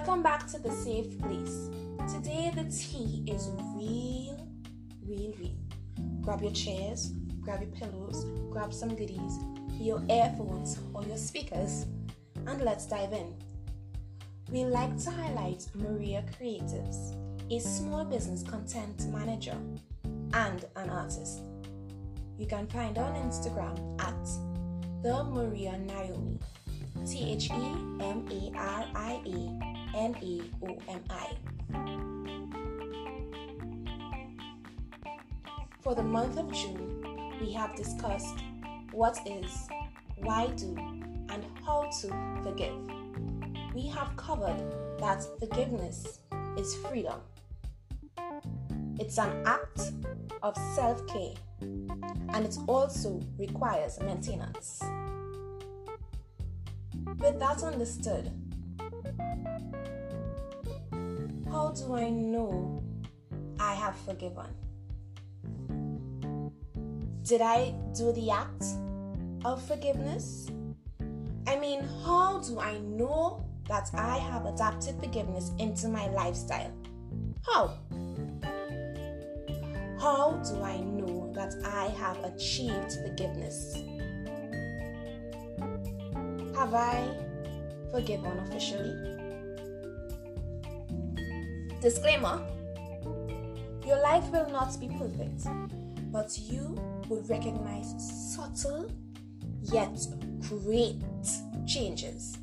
Welcome back to the safe place. Today the tea is real, real, real. Grab your chairs, grab your pillows, grab some goodies, your earphones or your speakers, and let's dive in. We like to highlight Maria Creatives, a small business content manager and an artist. You can find her on Instagram at the Maria Naomi. T H E M A R I A N A O M I. For the month of June, we have discussed what is, why do, and how to forgive. We have covered that forgiveness is freedom. It's an act of self care and it also requires maintenance. With that understood, how do I know I have forgiven? Did I do the act of forgiveness? I mean, how do I know that I have adapted forgiveness into my lifestyle? How? How do I know that I have achieved forgiveness? Have I forgiven officially? Disclaimer Your life will not be perfect, but you will recognize subtle yet great changes.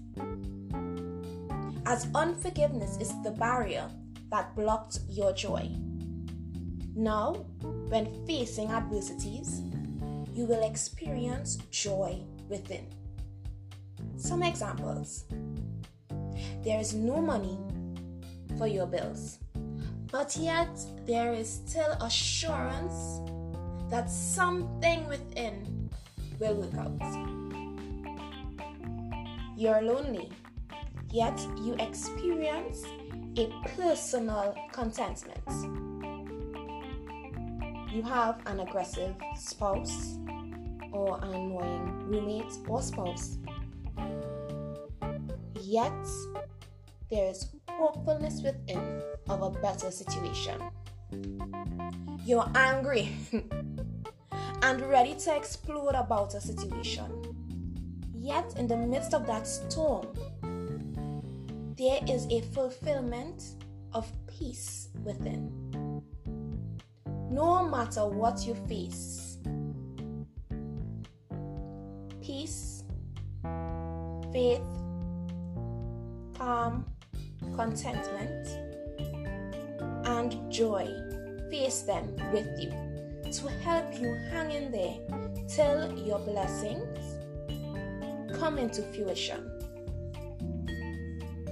As unforgiveness is the barrier that blocked your joy. Now, when facing adversities, you will experience joy within. Some examples there is no money for your bills, but yet there is still assurance that something within will work out. You're lonely, yet you experience a personal contentment. You have an aggressive spouse or an annoying roommate or spouse, yet there is hopefulness within of a better situation. You're angry and ready to explode about a situation. Yet, in the midst of that storm, there is a fulfillment of peace within. No matter what you face, peace, faith, calm, contentment, and joy face them with you to help you hang in there till your blessings come into fruition.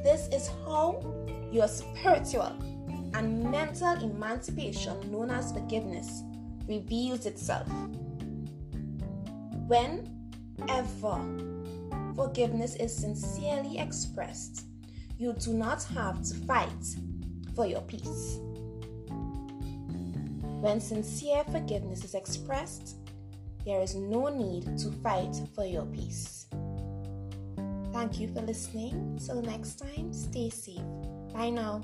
This is how your spiritual and mental emancipation, known as forgiveness, reveals itself. Whenever forgiveness is sincerely expressed, you do not have to fight for your peace. When sincere forgiveness is expressed, there is no need to fight for your peace. Thank you for listening. Till next time, stay safe. Bye now.